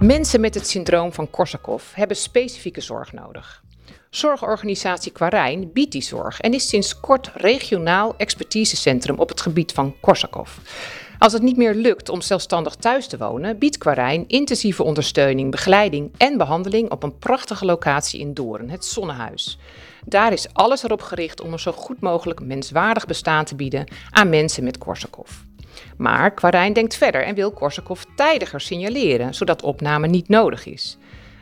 Mensen met het syndroom van Korsakoff hebben specifieke zorg nodig. Zorgorganisatie Quarijn biedt die zorg en is sinds kort regionaal expertisecentrum op het gebied van Korsakoff. Als het niet meer lukt om zelfstandig thuis te wonen, biedt Quarijn intensieve ondersteuning, begeleiding en behandeling op een prachtige locatie in Doorn, het Zonnehuis. Daar is alles erop gericht om een zo goed mogelijk menswaardig bestaan te bieden aan mensen met Korsakoff. Maar Quarijn denkt verder en wil Korsakoff tijdiger signaleren, zodat opname niet nodig is.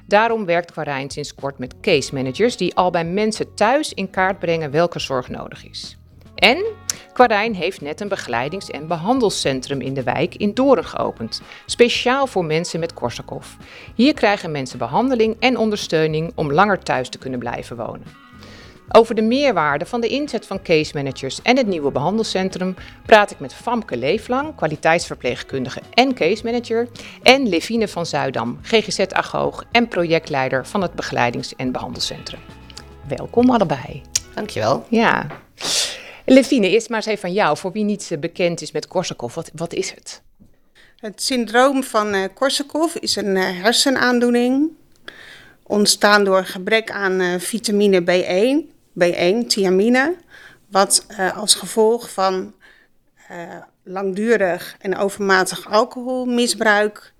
Daarom werkt Quarijn sinds kort met case managers die al bij mensen thuis in kaart brengen welke zorg nodig is. En Quarijn heeft net een begeleidings- en behandelcentrum in de wijk in Doorn geopend, speciaal voor mensen met Korsakoff. Hier krijgen mensen behandeling en ondersteuning om langer thuis te kunnen blijven wonen. Over de meerwaarde van de inzet van case managers en het nieuwe behandelcentrum praat ik met Famke Leeflang, kwaliteitsverpleegkundige en case manager, en Levine van Zuidam, GGZ-agoog en projectleider van het begeleidings- en behandelcentrum. Welkom allebei. Dankjewel. Ja. Levine, eerst maar eens even van jou. Voor wie niet bekend is met Korsakoff, wat, wat is het? Het syndroom van uh, Korsakoff is een uh, hersenaandoening. Ontstaan door gebrek aan uh, vitamine B1, B1, thiamine. Wat als gevolg van langdurig en overmatig alcoholmisbruik,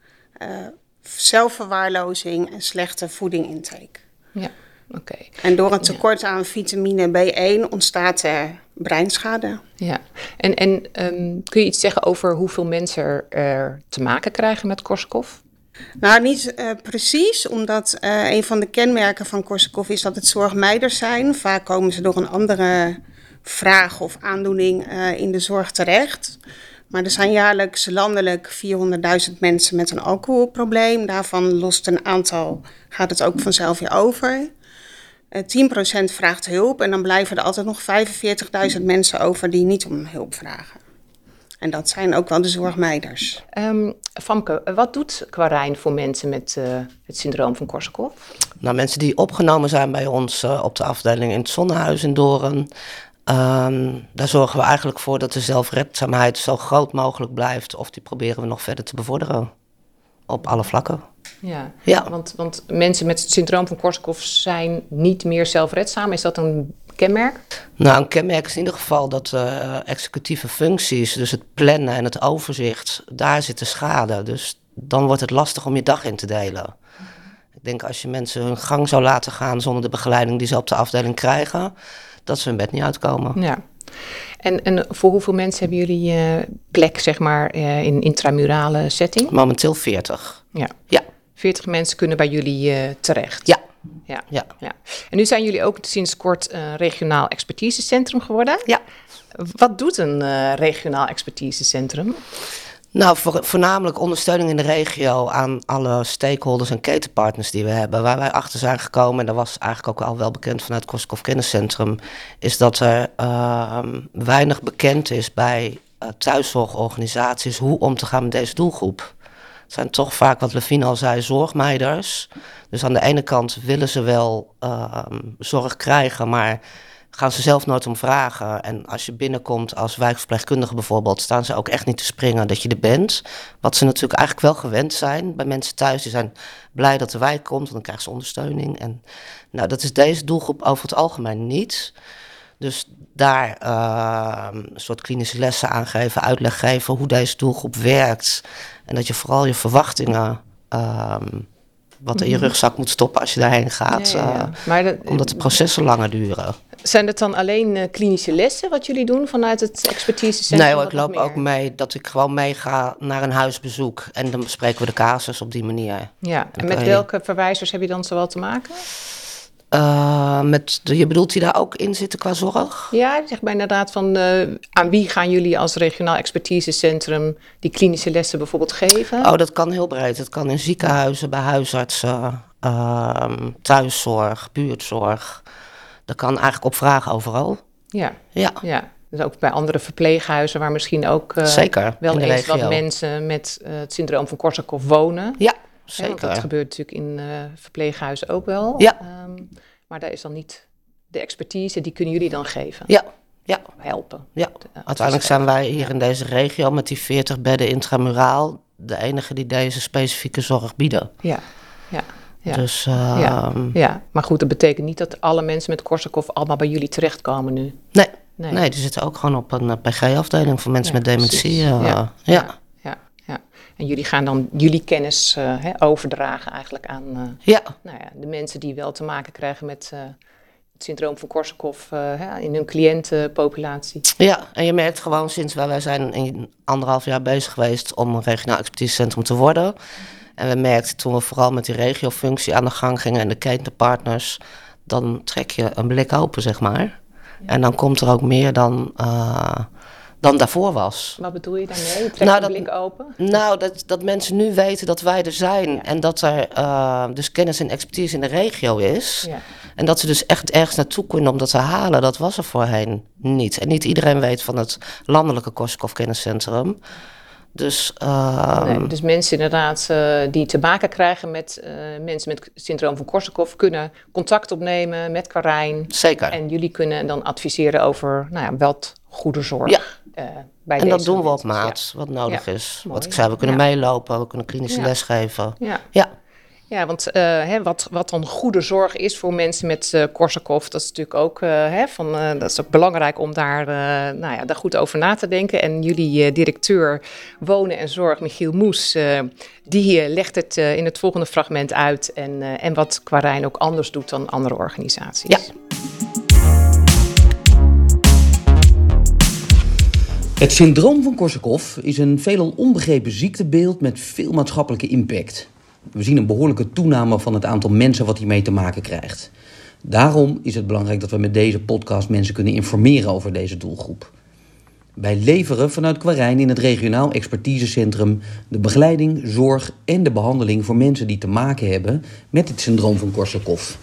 zelfverwaarlozing en slechte voedingintake. Ja. Okay. En door een tekort aan vitamine B1 ontstaat er breinschade. Ja, en, en um, kun je iets zeggen over hoeveel mensen er te maken krijgen met Korsakoff? Nou, niet uh, precies, omdat uh, een van de kenmerken van Korsakoff is dat het zorgmeiders zijn. Vaak komen ze door een andere vraag of aandoening uh, in de zorg terecht. Maar er zijn jaarlijks landelijk 400.000 mensen met een alcoholprobleem. Daarvan lost een aantal, gaat het ook vanzelf weer over. 10% vraagt hulp en dan blijven er altijd nog 45.000 mensen over die niet om hulp vragen. En dat zijn ook wel de zorgmeiders. Um, Famke, wat doet Quarijn voor mensen met uh, het syndroom van Korsakoff? Nou, mensen die opgenomen zijn bij ons uh, op de afdeling in het Zonnehuis in Doren. Um, daar zorgen we eigenlijk voor dat de zelfredzaamheid zo groot mogelijk blijft. Of die proberen we nog verder te bevorderen. Op alle vlakken. Ja, ja. Want, want mensen met het syndroom van Korsakoff zijn niet meer zelfredzaam. Is dat een kenmerk? Nou, een kenmerk is in ieder geval dat uh, executieve functies, dus het plannen en het overzicht, daar zit de schade. Dus dan wordt het lastig om je dag in te delen. Ik denk als je mensen hun gang zou laten gaan zonder de begeleiding die ze op de afdeling krijgen, dat ze hun bed niet uitkomen. Ja. En, en voor hoeveel mensen hebben jullie uh, plek, zeg maar, uh, in intramurale setting? Momenteel 40. Ja. Ja. 40 mensen kunnen bij jullie uh, terecht? Ja. Ja, ja. ja. En nu zijn jullie ook sinds kort een regionaal expertisecentrum geworden. Ja. Wat doet een uh, regionaal expertisecentrum? Nou, voor, voornamelijk ondersteuning in de regio aan alle stakeholders en ketenpartners die we hebben. Waar wij achter zijn gekomen, en dat was eigenlijk ook al wel bekend vanuit het Korsakoff Kenniscentrum, is dat er uh, weinig bekend is bij uh, thuiszorgorganisaties hoe om te gaan met deze doelgroep. Zijn toch vaak, wat Levine al zei, zorgmeiders. Dus aan de ene kant willen ze wel uh, zorg krijgen, maar gaan ze zelf nooit om vragen. En als je binnenkomt als wijkverpleegkundige bijvoorbeeld, staan ze ook echt niet te springen dat je er bent. Wat ze natuurlijk eigenlijk wel gewend zijn bij mensen thuis. Die zijn blij dat de wijk komt, want dan krijgen ze ondersteuning. En nou, dat is deze doelgroep over het algemeen niet. Dus daar uh, een soort klinische lessen aangeven, uitleg geven hoe deze doelgroep werkt. En dat je vooral je verwachtingen, um, wat in je rugzak moet stoppen als je daarheen gaat. Ja, ja, ja. Maar dat, omdat de processen langer duren. Zijn het dan alleen uh, klinische lessen wat jullie doen vanuit het expertisecentrum? Nee, ik loop ook mee dat ik gewoon meega naar een huisbezoek. En dan bespreken we de casus op die manier. Ja, en met welke verwijzers heb je dan zowel te maken? Uh, met, je bedoelt die daar ook in zitten qua zorg? Ja, zeg maar inderdaad van uh, aan wie gaan jullie als regionaal expertisecentrum die klinische lessen bijvoorbeeld geven? Oh, dat kan heel breed. Het kan in ziekenhuizen, bij huisartsen, uh, thuiszorg, buurtzorg. Dat kan eigenlijk op vragen overal. Ja, ja. ja. Dus ook bij andere verpleeghuizen waar misschien ook Zeker, wel eens wat mensen met het syndroom van Korsakoff wonen. Ja, Zeker. Ja, dat gebeurt natuurlijk in uh, verpleeghuizen ook wel. Ja. Um, maar daar is dan niet de expertise, die kunnen jullie dan geven? Ja. Ja. Helpen. Ja. Uiteindelijk zijn wij hier in deze regio met die 40 bedden intramuraal de enige die deze specifieke zorg bieden. Ja, ja. Ja. Dus ja, ehm, ja, maar goed, dat betekent niet dat alle mensen met Korsakoff allemaal bij jullie terechtkomen nu. nee, Nee. nee. die zitten ook gewoon op een eh, PG-afdeling voor mensen Ja, met dementie. eh, ja. En jullie gaan dan jullie kennis eh, hè, overdragen eigenlijk aan eh, ja. nou ja, de mensen die wel te maken krijgen met eh, het syndroom van Korsakoff in hun cliëntenpopulatie. Ja, en je merkt gewoon sinds wij, wij zijn in anderhalf jaar bezig geweest om een regionaal expertisecentrum te worden. En we merkten toen we vooral met die regiofunctie aan de gang gingen en de ketenpartners, dan trek je een blik open, zeg maar. En dan komt er ook meer dan, dan daarvoor was. Wat bedoel je daarmee? Je trekt Nou, dat- blik open? Nou, dat, dat mensen nu weten dat wij er zijn Ja. en dat er eh, dus kennis en expertise in de regio is. Ja. En dat ze dus echt ergens naartoe kunnen om dat te halen, dat was er voorheen niet. En niet iedereen weet van het landelijke Korsakoff Kenniscentrum. Dus ehm, Nee, dus mensen inderdaad eh, die te maken krijgen met eh, mensen met syndroom van Korsakoff kunnen contact opnemen met Karijn. zeker. En jullie kunnen dan adviseren over nou ja, wat goede zorg Ja. eh, bij En dat doen we op maat, wat nodig Ja, is. mooi. Wat ik zei, we kunnen meelopen, we kunnen klinische les geven. Ja. ja. Want eh, hè, wat, wat dan goede zorg is voor mensen met eh Korsakoff, dat is natuurlijk ook, eh, hè, van, dat is ook belangrijk om daar, nou ja, daar goed over na te denken. En jullie directeur Wonen en Zorg, Michiel Moes, die legt het in het volgende fragment uit. En, en wat Quarijn ook anders doet dan andere organisaties. Ja. Het syndroom van Korsakoff is een veelal onbegrepen ziektebeeld met veel maatschappelijke impact. We zien een behoorlijke toename van het aantal mensen wat hiermee te maken krijgt. Daarom is het belangrijk dat we met deze podcast mensen kunnen informeren over deze doelgroep. Wij leveren vanuit Quarijn in het regionaal expertisecentrum de begeleiding, zorg en de behandeling voor mensen die te maken hebben met het syndroom van Korsakoff.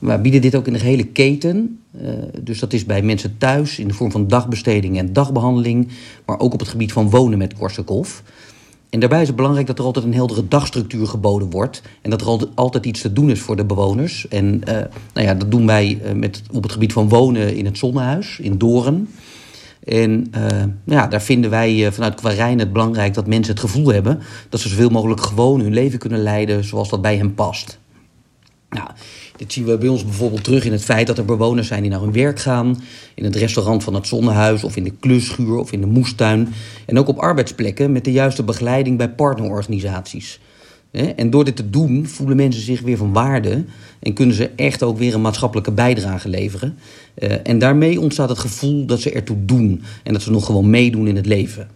We bieden dit ook in de hele keten. Eh, dus dat is bij mensen thuis in de vorm van dagbesteding en dagbehandeling, maar ook op het gebied van wonen met Korsakoff. En daarbij is het belangrijk dat er altijd een heldere dagstructuur geboden wordt en dat er altijd, iets te doen is voor de bewoners. En eh, nou ja, dat doen wij eh, met, op het gebied van wonen in het Zonnehuis, in Doren. En nou ja, daar vinden wij vanuit Quarijn het belangrijk dat mensen het gevoel hebben dat ze zoveel mogelijk gewoon hun leven kunnen leiden zoals dat bij hen past. Nou, dit zien we bij ons bijvoorbeeld terug in het feit dat er bewoners zijn die naar hun werk gaan, in het restaurant van het zonnehuis of in de klusschuur of in de moestuin. En ook op arbeidsplekken met de juiste begeleiding bij partnerorganisaties. En door dit te doen voelen mensen zich weer van waarde en kunnen ze echt ook weer een maatschappelijke bijdrage leveren. Eh, En daarmee ontstaat het gevoel dat ze ertoe doen en dat ze nog gewoon meedoen in het leven.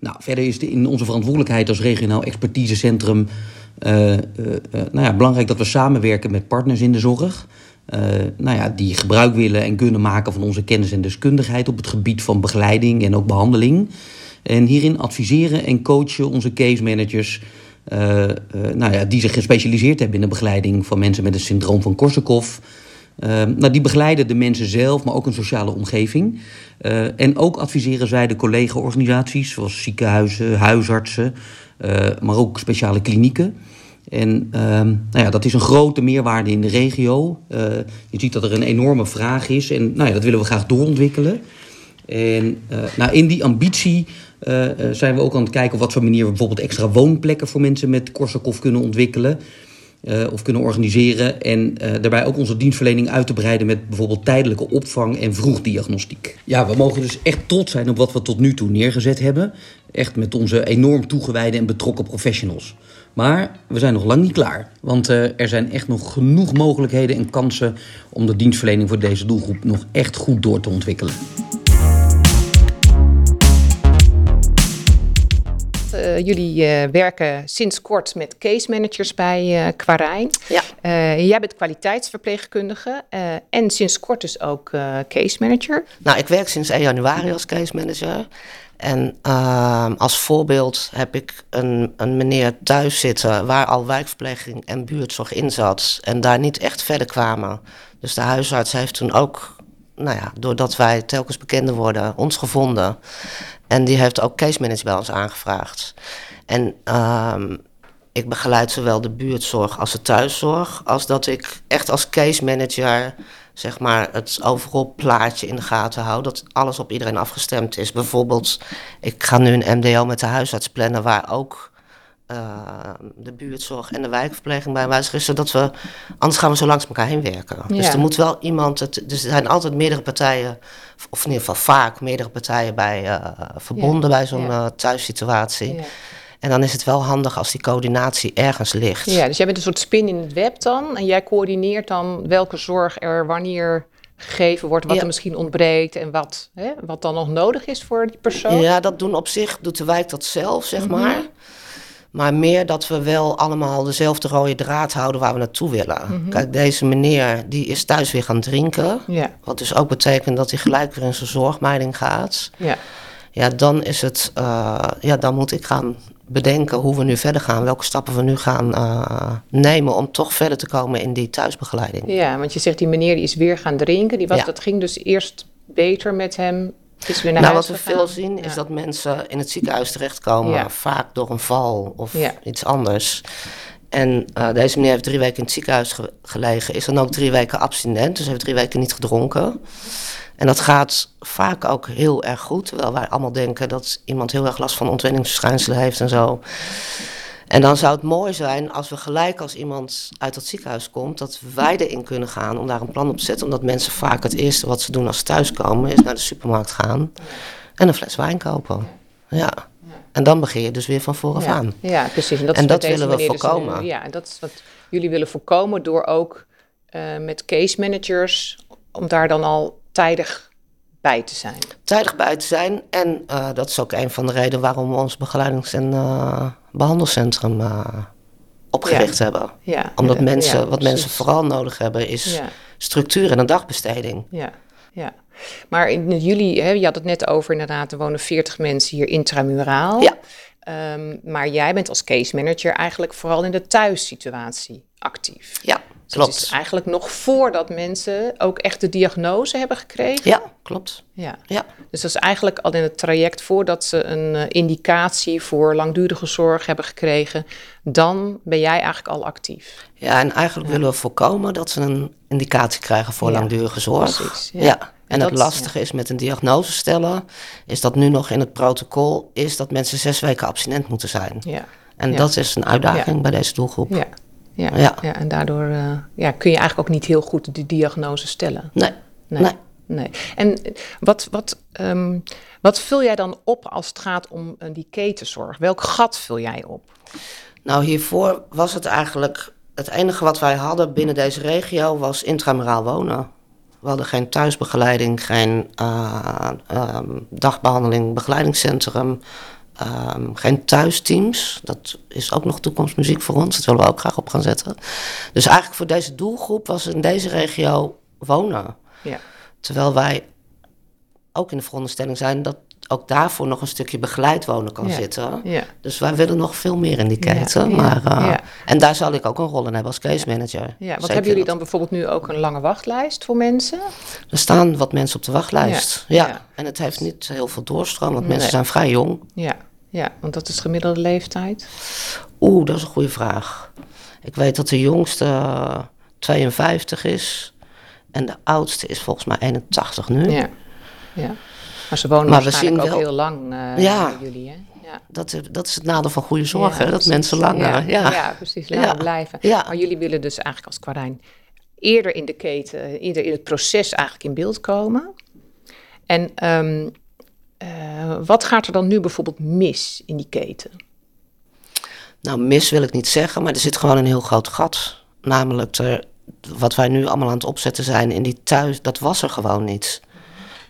Nou, verder is in onze verantwoordelijkheid als regionaal expertisecentrum nou ja, belangrijk dat we samenwerken met partners in de zorg. eh, nou ja, die gebruik willen en kunnen maken van onze kennis en deskundigheid op het gebied van begeleiding en ook behandeling. En hierin adviseren en coachen onze case managers. eh, eh, nou ja, die zich gespecialiseerd hebben in de begeleiding van mensen met het syndroom van Korsakoff. Nou, die begeleiden de mensen zelf, maar ook een sociale omgeving. En ook adviseren zij de collega-organisaties, zoals ziekenhuizen, huisartsen, maar ook speciale klinieken. En uh, nou ja, dat is een grote meerwaarde in de regio. Uh, je ziet dat er een enorme vraag is en nou ja, dat willen we graag doorontwikkelen. En uh, nou, in die ambitie uh, zijn we ook aan het kijken op wat voor manier we bijvoorbeeld extra woonplekken voor mensen met Korsakoff kunnen ontwikkelen. Of kunnen organiseren. En daarbij ook onze dienstverlening uit te breiden met bijvoorbeeld tijdelijke opvang en vroegdiagnostiek. Ja, we mogen dus echt trots zijn op wat we tot nu toe neergezet hebben. Echt met onze enorm toegewijde en betrokken professionals. Maar we zijn nog lang niet klaar. Want uh, er zijn echt nog genoeg mogelijkheden en kansen om de dienstverlening voor deze doelgroep nog echt goed door te ontwikkelen. Uh, jullie uh, werken sinds kort met case managers bij uh, Quarijn. Ja. jij bent kwaliteitsverpleegkundige en sinds kort dus ook case manager. Nou, ik werk sinds 1 januari als case manager. En ehm, als voorbeeld heb ik een, een meneer thuis zitten waar al wijkverpleging en buurtzorg in zat. En daar niet echt verder kwamen. Dus de huisarts heeft toen ook, nou ja, doordat wij telkens bekender worden, ons gevonden. En die heeft ook case manager bij ons aangevraagd. En um, ik begeleid zowel de buurtzorg als de thuiszorg. Als dat ik echt als case manager zeg maar, het overal plaatje in de gaten hou. Dat alles op iedereen afgestemd is. Bijvoorbeeld, ik ga nu een MDO met de huisarts plannen... waar ook uh, de buurtzorg en de wijkverpleging bij aanwezig is... zodat we, anders gaan we zo langs elkaar heen werken. Dus er moet wel iemand... Het, dus er zijn altijd meerdere partijen... of in ieder geval vaak meerdere partijen bij eh, verbonden... bij zo'n Ja. eh, thuissituatie. En dan is het wel handig als die coördinatie ergens ligt. Ja, dus jij bent een soort spin in het web dan. En jij coördineert dan welke zorg er wanneer gegeven wordt, wat Ja. er misschien ontbreekt en wat, hè, wat dan nog nodig is voor die persoon. Ja, dat doen op zich, doet de wijk dat zelf, zeg Mhm. maar. Maar meer dat we wel allemaal dezelfde rode draad houden waar we naartoe willen. Mhm. Kijk, deze meneer die is thuis weer gaan drinken. Ja, Wat dus ook betekent dat hij gelijk weer in zijn zorgmeiding gaat. ja, Ja, dan is het, eh, ja, dan moet ik gaan bedenken hoe we nu verder gaan. Welke stappen we nu gaan eh, nemen om toch verder te komen in die thuisbegeleiding. ja, want je zegt die meneer die is weer gaan drinken. Die was, Ja. Dat ging dus eerst beter met hem. Is weer naar Nou, wat we gegaan. veel zien Ja. is dat mensen in het ziekenhuis terechtkomen, Ja. vaak door een val of iets anders. En eh, deze meneer heeft drie weken in het ziekenhuis ge- gelegen, is dan ook drie weken abstinent, dus heeft drie weken niet gedronken. En dat gaat vaak ook heel erg goed, terwijl wij allemaal denken dat iemand heel erg last van ontwenningsverschijnselen heeft en zo. En dan zou het mooi zijn als we gelijk als iemand uit dat ziekenhuis komt, dat wij erin kunnen gaan om daar een plan op te zetten. Omdat mensen vaak het eerste wat ze doen als ze thuiskomen, is naar de supermarkt gaan en een fles wijn kopen. Ja. En dan begin je dus weer van vooraf ja. aan. Ja, precies. En dat, En dat willen we dus nu- voorkomen. ja, en dat is wat jullie willen voorkomen door ook eh, met case managers, om daar dan al tijdig bij te zijn. Tijdig bij te zijn. En eh, dat is ook een van de redenen waarom we ons begeleidings- en eh, behandelcentrum eh, opgericht hebben. Ja, Omdat mensen, wat precies. mensen vooral nodig hebben, is structuur en een dagbesteding. Ja, ja. Maar in jullie, hè, je had het net over inderdaad, er wonen 40 mensen hier intramuraal. Ja. Ehm, maar jij bent als case manager eigenlijk vooral in de thuissituatie actief. Ja, klopt. is eigenlijk nog voordat mensen ook echt de diagnose hebben gekregen. Ja, klopt. Ja. Ja. Dus dat is eigenlijk al in het traject voordat ze een eh, indicatie voor langdurige zorg hebben gekregen. Dan ben jij eigenlijk al actief. Ja, en eigenlijk willen we voorkomen dat ze een indicatie krijgen voor Ja, langdurige zorg. precies, ja. En dat- het lastige is met een diagnose stellen, is dat nu nog in het protocol is dat mensen zes weken abstinent moeten zijn. Ja. En Ja. dat is een uitdaging bij deze doelgroep. Ja. Ja. en daardoor eh, ja, kun je eigenlijk ook niet heel goed de diagnose stellen. Nee, Nee. nee. Nee. En wat, wat, ehm, wat vul jij dan op als het gaat om eh, die ketenzorg? Welk gat vul jij op? Nou, hiervoor was het eigenlijk het enige wat wij hadden binnen deze regio was intramuraal wonen. We hadden geen thuisbegeleiding, geen eh, ehm, dagbehandeling, begeleidingscentrum, ehm, geen thuisteams. Dat is ook nog toekomstmuziek voor ons, dat willen we ook graag op gaan zetten. Dus eigenlijk voor deze doelgroep was in deze regio wonen. Ja. Terwijl wij ook in de veronderstelling zijn dat ook daarvoor nog een stukje begeleid wonen kan Ja. zitten. Ja. Dus wij willen nog veel meer in die keten. ja, maar, eh. En daar zal ik ook een rol in hebben als case manager. Ja, want Zeker hebben jullie dan bijvoorbeeld nu ook een lange wachtlijst voor mensen? Er staan wat mensen op de wachtlijst. Ja. En het heeft niet heel veel doorstroom, want Nee. mensen zijn vrij jong. Ja, ja, want dat is de gemiddelde leeftijd. Oeh, dat is een goede vraag. Ik weet dat de jongste eh, 52 is. En de oudste is volgens mij 81 nu. Ja, ja. Maar ze wonen Maar waarschijnlijk ook wel- heel lang eh Ja. bij jullie, hè? Ja. Dat, is- dat is het nadeel van goede zorg, Ja, hè? dat mensen langer... Ja, Ja, precies, langer blijven. Ja. Maar jullie willen dus eigenlijk als Kwarijn eerder in de keten, eerder in het proces eigenlijk in beeld komen. En ehm, eh, wat gaat er dan nu bijvoorbeeld mis in die keten? Nou, mis wil ik niet zeggen, maar er zit gewoon een heel groot gat. Namelijk, wat wij nu allemaal aan het opzetten zijn in die thuis, dat was er gewoon niet.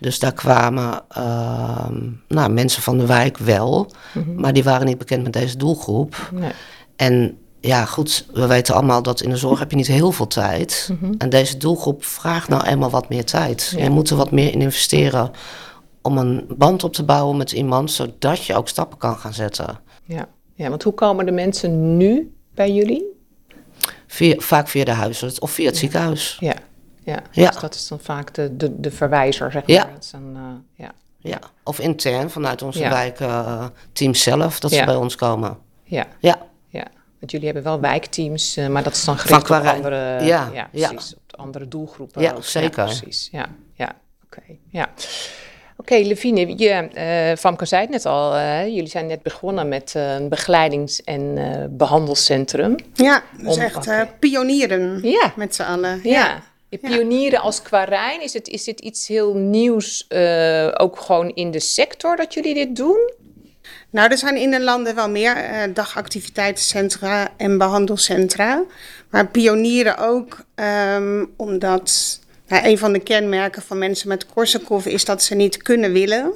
Dus daar kwamen ehm, nou, mensen van de wijk wel, maar die waren niet bekend met deze doelgroep. Nee. En ja, goed, we weten allemaal dat in de zorg heb je niet heel veel tijd. En deze doelgroep vraagt nou eenmaal wat meer tijd. Ja. Je moet er wat meer in investeren om een band op te bouwen met iemand, zodat je ook stappen kan gaan zetten. Ja. ja, want hoe komen de mensen nu bij jullie? Via, vaak via de huisarts of via het ziekenhuis. Ja, ja. Ja. Dus dat is dan vaak de, de, de verwijzer, zeg maar. Ja. Dat is een, eh, ja. Ja. Of intern vanuit onze Ja. wijkteam zelf, dat ze bij ons komen. Ja, Ja, ja. Want jullie hebben wel wijkteams, uh, maar dat is dan gericht op andere, ja, ja, precies, op andere doelgroepen. Ja, ook. zeker. Precies. Ja, ja, oké. Okay, ja. Oké, okay, Levine, je, uh, Famke zei het net al, uh, jullie zijn net begonnen met uh, een begeleidings- en behandelcentrum. Ja, dat is echt pionieren ja. met z'n allen. Ja. ja. Pionieren als Quarijn, is het, is het iets heel nieuws, ook gewoon in de sector dat jullie dit doen? Nou, er zijn in de landen wel meer dagactiviteitscentra en behandelcentra. Maar pionieren ook um, omdat nou, een van de kenmerken van mensen met Korsakoff is dat ze niet kunnen willen.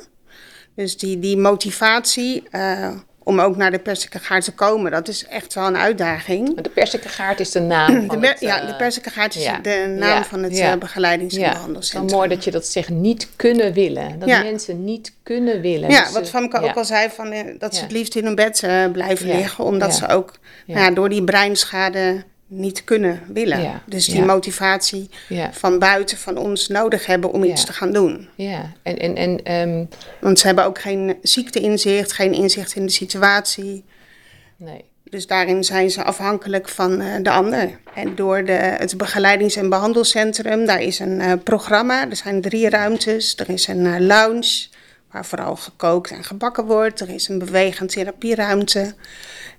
Dus die, die motivatie uh, om ook naar de Persikegaard te komen, dat is echt wel een uitdaging. De Persikegaard is de naam van de, het, Ja, de Persikegaard is ja. de naam ja. van het ja. begeleidings- en behandelcentrum. Mooi dat je dat zegt, niet kunnen willen. Dat mensen niet kunnen willen. Ja, dus wat Famke ook al zei, van, dat ze het liefst in hun bed uh, blijven liggen. Omdat ze ook Nou, door die breinschade niet kunnen willen. Ja, dus die ja. motivatie ja. van buiten van ons nodig hebben om iets te gaan doen. Ja, en. en, en um... Want ze hebben ook geen ziekteinzicht, geen inzicht in de situatie. Nee. Dus daarin zijn ze afhankelijk van uh, de ander. En door de, het begeleidings- en behandelcentrum, daar is een uh, programma. Er zijn drie ruimtes. Er is een uh, lounge, waar vooral gekookt en gebakken wordt. Er is een bewegend therapieruimte.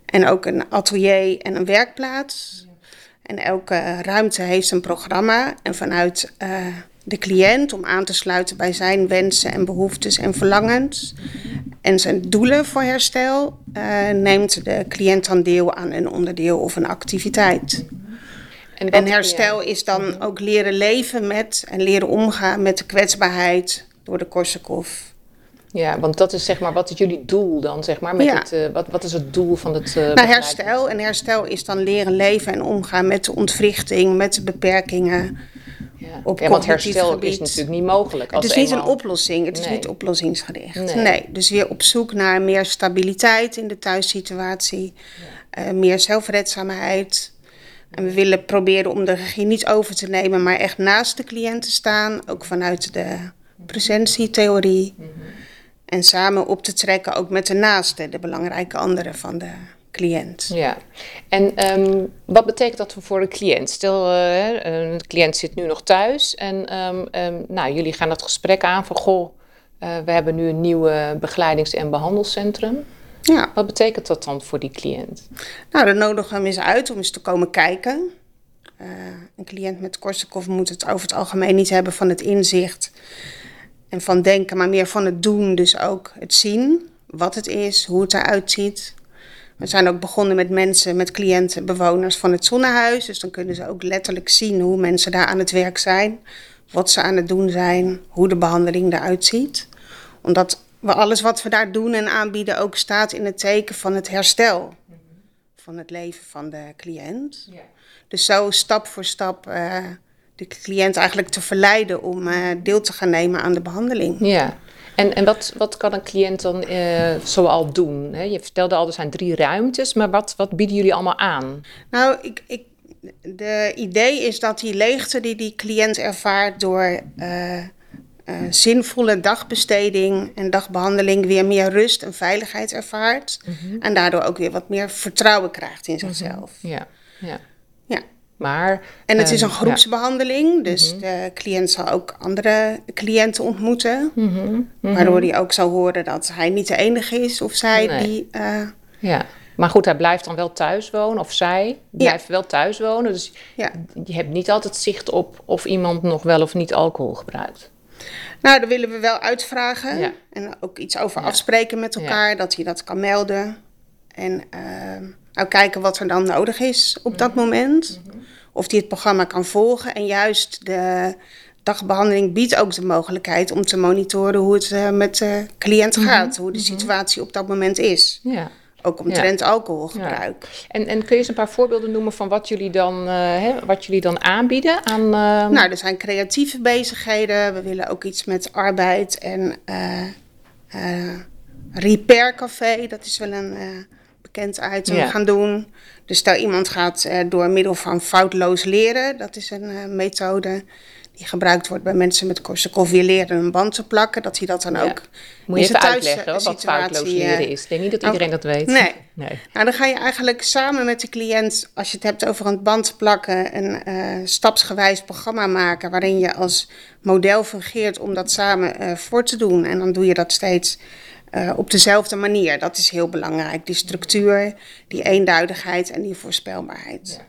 En ook een atelier en een werkplaats. En elke ruimte heeft een programma. En vanuit uh, de cliënt om aan te sluiten bij zijn wensen en behoeftes en verlangens. En zijn doelen voor herstel uh, neemt de cliënt dan deel aan een onderdeel of een activiteit. En, en herstel is dan ook leren leven met en leren omgaan met de kwetsbaarheid door de Korsakoff. Ja, want dat is zeg maar, wat is jullie doel dan, zeg maar? Met Ja. het, uh, wat, wat is het doel van het uh, Nou, herstel. En herstel is dan leren leven en omgaan met de ontwrichting, met de beperkingen. Ja. op Ja, want herstel gebied. is natuurlijk niet mogelijk. Als Het is niet een oplossing, het is niet oplossingsgericht. Nee. Nee. dus weer op zoek naar meer stabiliteit in de thuissituatie, eh, meer zelfredzaamheid. En we willen proberen om de regie niet over te nemen, maar echt naast de cliënt te staan, ook vanuit de presentietheorie. En samen op te trekken ook met de naaste, de belangrijke anderen van de cliënt. Ja, en ehm, wat betekent dat voor de cliënt? Stel, eh, hè, een cliënt zit nu nog thuis en ehm, ehm, nou, jullie gaan dat gesprek aan van... goh, eh, we hebben nu een nieuwe begeleidings- en behandelcentrum. Ja. Wat betekent dat dan voor die cliënt? Nou, dan nodigen we hem eens uit om eens te komen kijken. Eh, een cliënt met Korsakoff moet het over het algemeen niet hebben van het inzicht en van denken, maar meer van het doen. Dus ook het zien, wat het is, hoe het eruit ziet. We zijn ook begonnen met mensen, met cliënten, bewoners van het zonnehuis. Dus dan kunnen ze ook letterlijk zien hoe mensen daar aan het werk zijn, wat ze aan het doen zijn, hoe de behandeling eruit ziet. Omdat we alles wat we daar doen en aanbieden ook staat in het teken van het herstel van het leven van de cliënt. Dus zo stap voor stap eh, de cliënt eigenlijk te verleiden om eh, deel te gaan nemen aan de behandeling. Ja, en, en wat, wat kan een cliënt dan eh, zoal doen? Hè? Je vertelde al, er zijn drie ruimtes, maar wat, wat bieden jullie allemaal aan? Nou, ik, ik, de idee is dat die leegte die die cliënt ervaart door eh, zinvolle dagbesteding en dagbehandeling weer meer rust en veiligheid ervaart. En daardoor ook weer wat meer vertrouwen krijgt in zichzelf. Ja, ja. Ja. Maar, En het is ehm, een groepsbehandeling, dus de cliënt zal ook andere cliënten ontmoeten. Waardoor hij ook zal horen dat hij niet de enige is of zij Nee. die. eh, Ja. Maar goed, hij blijft dan wel thuis wonen, of zij blijft wel thuis wonen. Dus ja. je hebt niet altijd zicht op of iemand nog wel of niet alcohol gebruikt. Nou, daar willen we wel uitvragen. Ja. En ook iets over afspreken met elkaar, dat hij dat kan melden. En ehm, ook kijken wat er dan nodig is op dat moment. Of hij het programma kan volgen. En juist de dagbehandeling biedt ook de mogelijkheid om te monitoren hoe het eh, met de cliënt gaat. Hoe de situatie op dat moment is. Ja. Ook omtrent alcoholgebruik. En, en kun je eens een paar voorbeelden noemen van wat jullie dan, eh, hè, wat jullie dan aanbieden aan... eh, Nou, er zijn creatieve bezigheden. We willen ook iets met arbeid en eh eh, repair café. Dat is wel een bekend item Ja. gaan doen. Dus stel iemand gaat eh, door middel van foutloos leren. Dat is een eh, methode die gebruikt wordt bij mensen met Korsakoff weer leren een band te plakken, dat hij dat dan Ja. ook Moet je even uitleggen hoor, wat foutloos eh, leren is. Ik denk niet dat iedereen dat weet. Nee. nee. Nou, dan ga je eigenlijk samen met de cliënt, als je het hebt over een band plakken, een eh, stapsgewijs programma maken waarin je als model fungeert om dat samen eh, voor te doen. En dan doe je dat steeds eh, op dezelfde manier. Dat is heel belangrijk. Die structuur, die eenduidigheid en die voorspelbaarheid.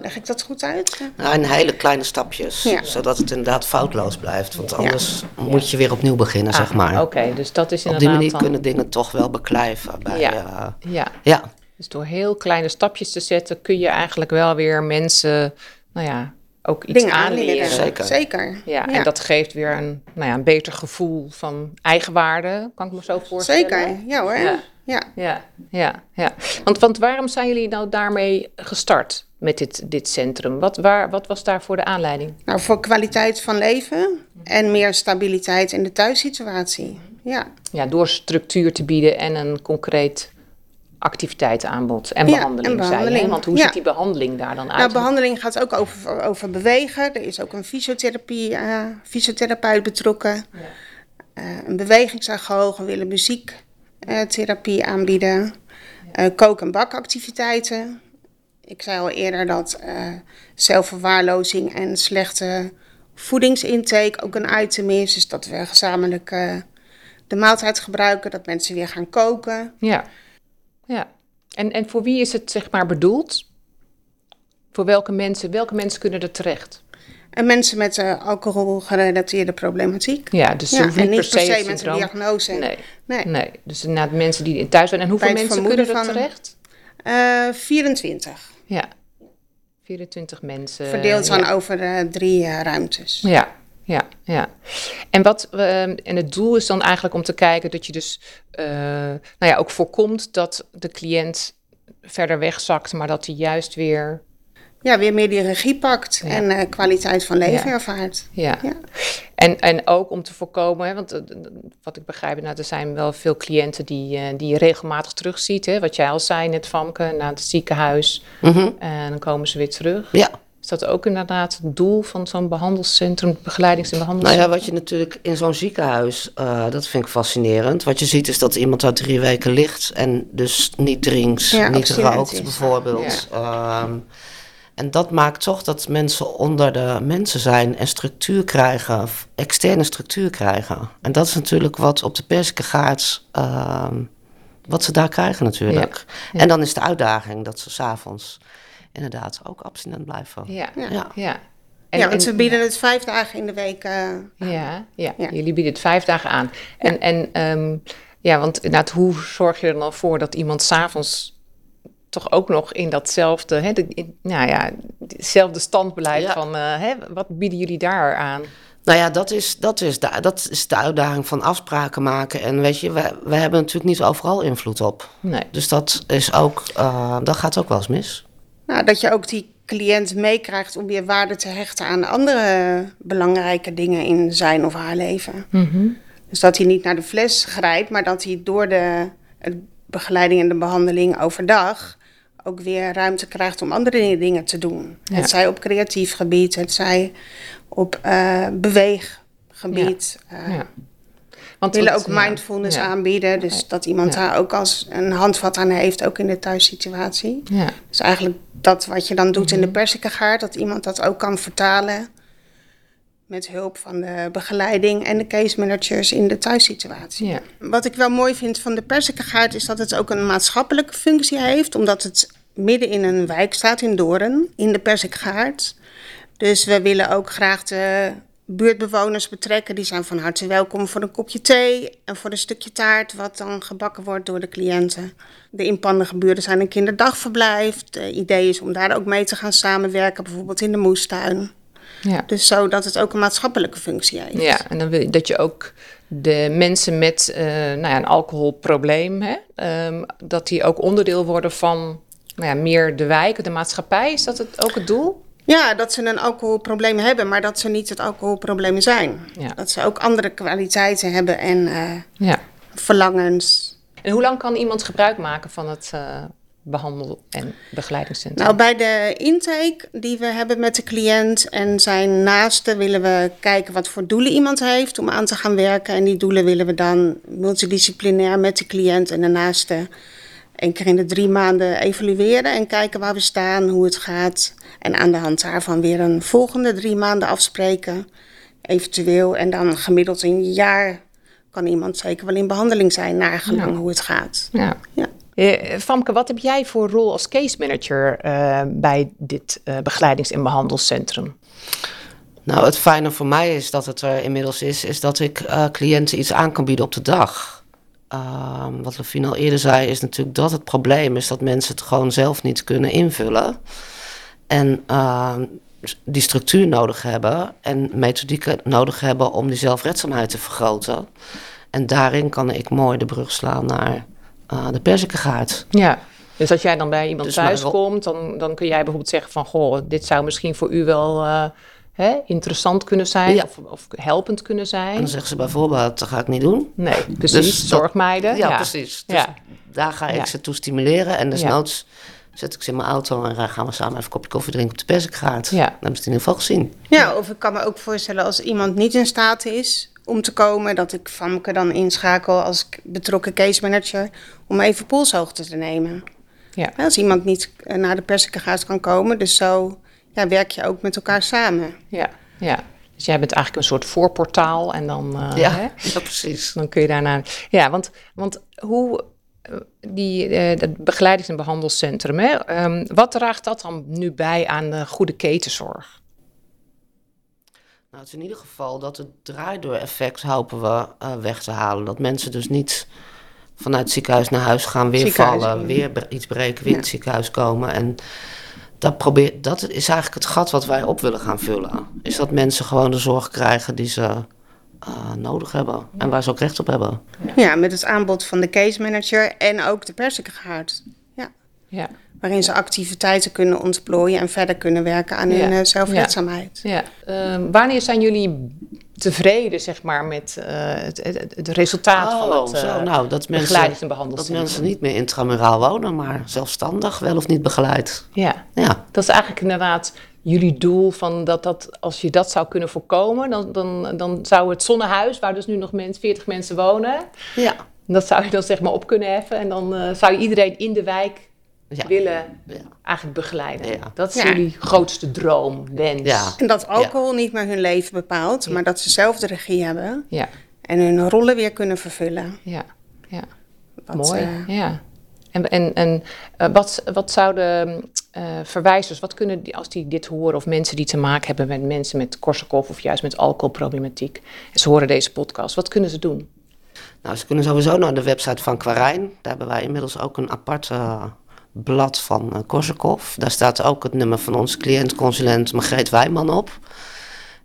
Leg ik dat goed uit? Nou, in hele kleine stapjes, Ja. zodat het inderdaad foutloos blijft. Want anders moet je weer opnieuw beginnen, zeg maar. Ah, Oké, dus dat is Op inderdaad die manier dan... kunnen dingen toch wel beklijven. Bij, Ja. eh, Ja, ja. dus door heel kleine stapjes te zetten kun je eigenlijk wel weer mensen, nou ja, ook iets Dingen aanleren. aanleren. Zeker. Zeker. Ja, en dat geeft weer een, nou ja, een beter gevoel van eigenwaarde, kan ik me zo voorstellen. Zeker, ja hoor. Ja. Ja. Ja, ja, ja. Want, want waarom zijn jullie nou daarmee gestart met dit, dit centrum? Wat, waar, wat was daarvoor de aanleiding? Nou, voor kwaliteit van leven en meer stabiliteit in de thuissituatie. Ja. Ja, door structuur te bieden en een concreet activiteitsaanbod en Ja, behandeling, en behandeling, Want hoe ja. ziet die behandeling daar dan uit? Nou, behandeling gaat ook over, over bewegen. Er is ook een fysiotherapie, eh, fysiotherapeut betrokken. Eh, een bewegingsagoog, we willen muziektherapie aanbieden. Eh, kook- en bakactiviteiten. Ik zei al eerder dat zelfverwaarlozing en slechte voedingsintake ook een item is. Dus dat we gezamenlijk de maaltijd gebruiken, dat mensen weer gaan koken. Ja, ja. En, en voor wie is het zeg maar bedoeld? Voor welke mensen? Welke mensen kunnen er terecht? En mensen met uh, alcoholgerelateerde problematiek. Ja, dus Ja, hoeven en niet per se, met een diagnose. Nee, Nee. nee. Dus inderdaad mensen die in thuis zijn. En hoeveel mensen kunnen er terecht? Eh, 24. Ja, 24 mensen. Verdeeld ja. dan over eh, drie ruimtes. Ja, ja, ja. En, wat, eh, en het doel is dan eigenlijk om te kijken dat je dus eh, nou ja, ook voorkomt dat de cliënt verder wegzakt, maar dat hij juist weer. Ja, weer meer die regie pakt Ja. en eh, kwaliteit van leven Ja. ervaart. Ja. Ja. En, en ook om te voorkomen, hè, want eh, wat ik begrijp, nou, er zijn wel veel cliënten die, die je regelmatig terugziet. Hè, wat jij al zei net, Famke, naar het ziekenhuis. Mhm. En dan komen ze weer terug. ja. Is dat ook inderdaad het doel van zo'n behandelcentrum, begeleidings- en Nou behandelingscentrum? ja, wat je natuurlijk in zo'n ziekenhuis, eh, dat vind ik fascinerend. Wat je ziet is dat iemand daar drie weken ligt en dus niet drinkt, Ja, niet rookt bijvoorbeeld. Ehm, en dat maakt toch dat mensen onder de mensen zijn en structuur krijgen, externe structuur krijgen. En dat is natuurlijk wat op de Persikengaard, ehm wat ze daar krijgen natuurlijk. Ja. En dan is de uitdaging dat ze s'avonds inderdaad ook abstinent blijven. Ja, Ja. ja. ja. ja, want we bieden het vijf dagen in de week. eh, Ja, ja, Ja. jullie bieden het vijf dagen aan. En, en ehm, ja, want inderdaad, hoe zorg je er dan voor dat iemand s'avonds toch ook nog in datzelfde, hè, de, in, nou ja, dezelfde stand blijft Ja. van, eh, hè, wat bieden jullie daar aan? Nou ja, dat is, dat, is de, dat is de uitdaging van afspraken maken. En weet je, we, we hebben natuurlijk niet overal invloed op. Nee. Dus dat is ook, eh, dat gaat ook wel eens mis. Nou, dat je ook die cliënt meekrijgt om weer waarde te hechten aan andere belangrijke dingen in zijn of haar leven. Dus dat hij niet naar de fles grijpt, maar dat hij door de eh, begeleiding en de behandeling overdag ook weer ruimte krijgt om andere dingen te doen. Ja. Het zij op creatief gebied, het zij op eh, beweeggebied. Eh, Ja. Want We willen ook ja, mindfulness ja, aanbieden, dus dat iemand daar ook als een handvat aan heeft, ook in de thuissituatie. Ja, Dus eigenlijk dat wat je dan doet in de persikengaard, dat iemand dat ook kan vertalen met hulp van de begeleiding en de case managers in de thuissituatie. ja. Wat ik wel mooi vind van de persikengaard is dat het ook een maatschappelijke functie heeft, omdat het midden in een wijk staat in Doorn, in de persikengaard. Dus we willen ook graag de buurtbewoners betrekken. Die zijn van harte welkom voor een kopje thee en voor een stukje taart, wat dan gebakken wordt door de cliënten. De inpandige buurten zijn een kinderdagverblijf. Het idee is om daar ook mee te gaan samenwerken, bijvoorbeeld in de moestuin. ja. Dus zodat het ook een maatschappelijke functie heeft. Ja, en dan wil je dat je ook de mensen met eh, nou ja, een alcoholprobleem, hè, ehm, dat die ook onderdeel worden van nou ja, meer de wijk, de maatschappij. Is dat het, ook het doel? Ja, dat ze een alcoholprobleem hebben, maar dat ze niet het alcoholprobleem zijn. Ja. Dat ze ook andere kwaliteiten hebben en eh, Ja. verlangens. En hoe lang kan iemand gebruik maken van het eh, behandel- en begeleidingscentrum? Nou, bij de intake die we hebben met de cliënt en zijn naaste willen we kijken wat voor doelen iemand heeft om aan te gaan werken. En die doelen willen we dan multidisciplinair met de cliënt en de naaste één keer in de drie maanden evalueren en kijken waar we staan, hoe het gaat. En aan de hand daarvan weer een volgende drie maanden afspreken, eventueel. En dan gemiddeld een jaar kan iemand zeker wel in behandeling zijn, nagelang Ja. hoe het gaat. Ja. Ja. Eh, Famke, wat heb jij voor rol als case manager eh, bij dit eh, begeleidings- en behandelcentrum? Nou, het fijne voor mij is dat het er inmiddels is, is dat ik eh, cliënten iets aan kan bieden op de dag. Ehm, wat Lefine al eerder zei, is natuurlijk dat het probleem is dat mensen het gewoon zelf niet kunnen invullen. En ehm, die structuur nodig hebben en methodieken nodig hebben om die zelfredzaamheid te vergroten. En daarin kan ik mooi de brug slaan naar eh, de perzikengaard. Ja. Dus als jij dan bij iemand Dus thuis komt, dan, dan kun jij bijvoorbeeld zeggen van... goh, dit zou misschien voor u wel eh, hè, interessant kunnen zijn Ja. of, of helpend kunnen En zijn. dan zeggen ze bijvoorbeeld, dat ga ik niet doen. Nee, precies. Dus dat- Zorgmeiden. Ja, precies. Dus Ja. daar ga ik Ja. ze toe stimuleren. En desnoods zet ik ze in mijn auto en dan gaan we samen even een kopje koffie drinken op de persikgaard. Ja. Dan hebben ze het in ieder geval gezien. Ja, of ik kan me ook voorstellen als iemand niet in staat is om te komen, dat ik Famke dan inschakel als betrokken case manager om even polshoogte te nemen. Ja. Als iemand niet naar de persikengaard kan komen, dus zo ja, werk je ook met elkaar samen. Ja, ja. Dus jij bent eigenlijk een soort voorportaal en dan, eh, Ja, hè, ja, precies. dan kun je daarna... Ja, want, want hoe... eh, Die, eh, dat begeleidings- en behandelcentrum, hè, ehm, wat draagt dat dan nu bij aan de goede ketenzorg? Nou, het is in ieder geval dat het draaidoor-effect hopen we eh, weg te halen. Dat mensen dus niet vanuit het ziekenhuis naar huis gaan, weer Ziekenhuis vallen, weer iets breken, weer in het ziekenhuis komen. En dat, probeer, dat is eigenlijk het gat wat wij op willen gaan vullen. Is dat mensen gewoon de zorg krijgen die ze eh, nodig hebben en waar ze ook recht op hebben. Ja, met het aanbod van de case manager en ook de persikengaard. Ja, Ja, waarin ze activiteiten kunnen ontplooien en verder kunnen werken aan hun Ja. eh, zelfredzaamheid. ja. Ehm, wanneer zijn jullie tevreden, zeg maar, met eh, het, het, het resultaat van Oh, het eh, zo, nou, dat mensen, en dat mensen niet meer intramuraal wonen, maar zelfstandig, wel of niet begeleid. Ja, Ja, dat is eigenlijk inderdaad jullie doel van dat, dat als je dat zou kunnen voorkomen, dan, dan, dan zou het zonnehuis, waar dus nu nog mens, 40 mensen wonen, ja, dat zou je dan zeg maar op kunnen heffen en dan eh, zou je iedereen in de wijk ja. willen ja. eigenlijk begeleiden. Ja. Dat is Ja. jullie grootste droom, wens. Ja. En dat alcohol niet meer hun leven bepaalt, maar dat ze zelf de regie hebben ja, en hun rollen weer kunnen vervullen. ja. ja. Wat, Mooi, eh, ja. En, en, en eh, wat, wat zouden eh, verwijzers, wat kunnen die, als die dit horen, of mensen die te maken hebben met mensen met Korsakoff of juist met alcoholproblematiek, en ze horen deze podcast, wat kunnen ze doen? Nou, ze kunnen sowieso naar de website van Quarijn. Daar hebben wij inmiddels ook een apart eh, blad van uh, Korsakoff. Daar staat ook het nummer van onze cliënt-consulent Margreet Wijman op.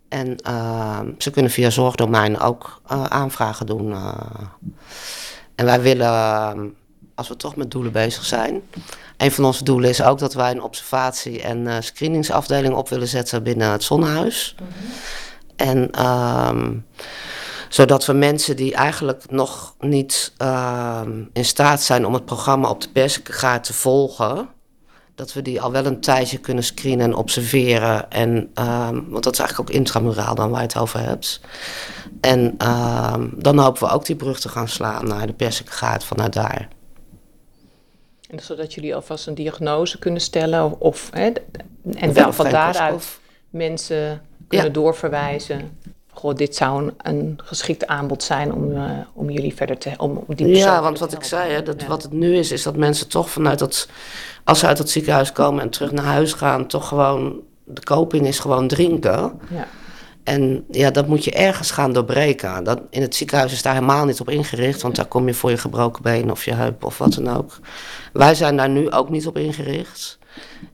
En eh, ze kunnen via zorgdomein ook eh, aanvragen doen. eh. En wij willen, eh, als we toch met doelen bezig zijn... Een van onze doelen is ook dat wij een observatie- en screeningsafdeling op willen zetten binnen het zonnehuis. En ehm, zodat we mensen die eigenlijk nog niet ehm, in staat zijn om het programma op de persikengaard te volgen, dat we die al wel een tijdje kunnen screenen en observeren. En, ehm, want dat is eigenlijk ook intramuraal dan waar je het over hebt. En ehm, dan hopen we ook die brug te gaan slaan naar de persikengaard vanuit daar. En zodat jullie alvast een diagnose kunnen stellen, of, of hè, en Wel van daaruit mensen kunnen Ja. doorverwijzen. Goh, dit zou een, een geschikt aanbod zijn om, eh, om jullie verder te om, om die Ja, want wat ik zei, hè, dat, Ja. wat het nu is, is dat mensen toch vanuit dat, als ze uit het ziekenhuis komen en terug naar huis gaan, toch gewoon, de coping is gewoon drinken. Ja. En ja, dat moet je ergens gaan doorbreken. Dat, in het ziekenhuis is daar helemaal niet op ingericht, want daar kom je voor je gebroken been of je heup of wat dan ook. Wij zijn daar nu ook niet op ingericht.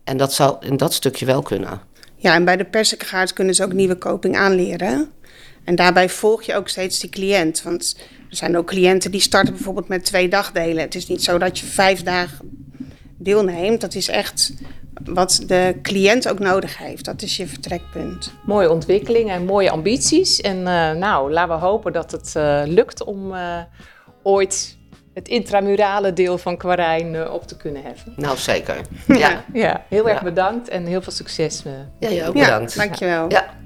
En dat zou in dat stukje wel kunnen. Ja, en bij de persikengaard kunnen ze ook nieuwe coping aanleren. En daarbij volg je ook steeds die cliënt. Want er zijn ook cliënten die starten bijvoorbeeld met twee dagdelen. Het is niet zo dat je vijf dagen deelneemt. Dat is echt wat de cliënt ook nodig heeft. Dat is je vertrekpunt. Mooie ontwikkeling en mooie ambities. En eh, nou, laten we hopen dat het eh, lukt om eh, ooit het intramurale deel van Quarijn uh, op te kunnen heffen. Nou, zeker. Ja, ja heel erg Ja. bedankt en heel veel succes. ja, jij ook Ja, bedankt. dankjewel. Ja.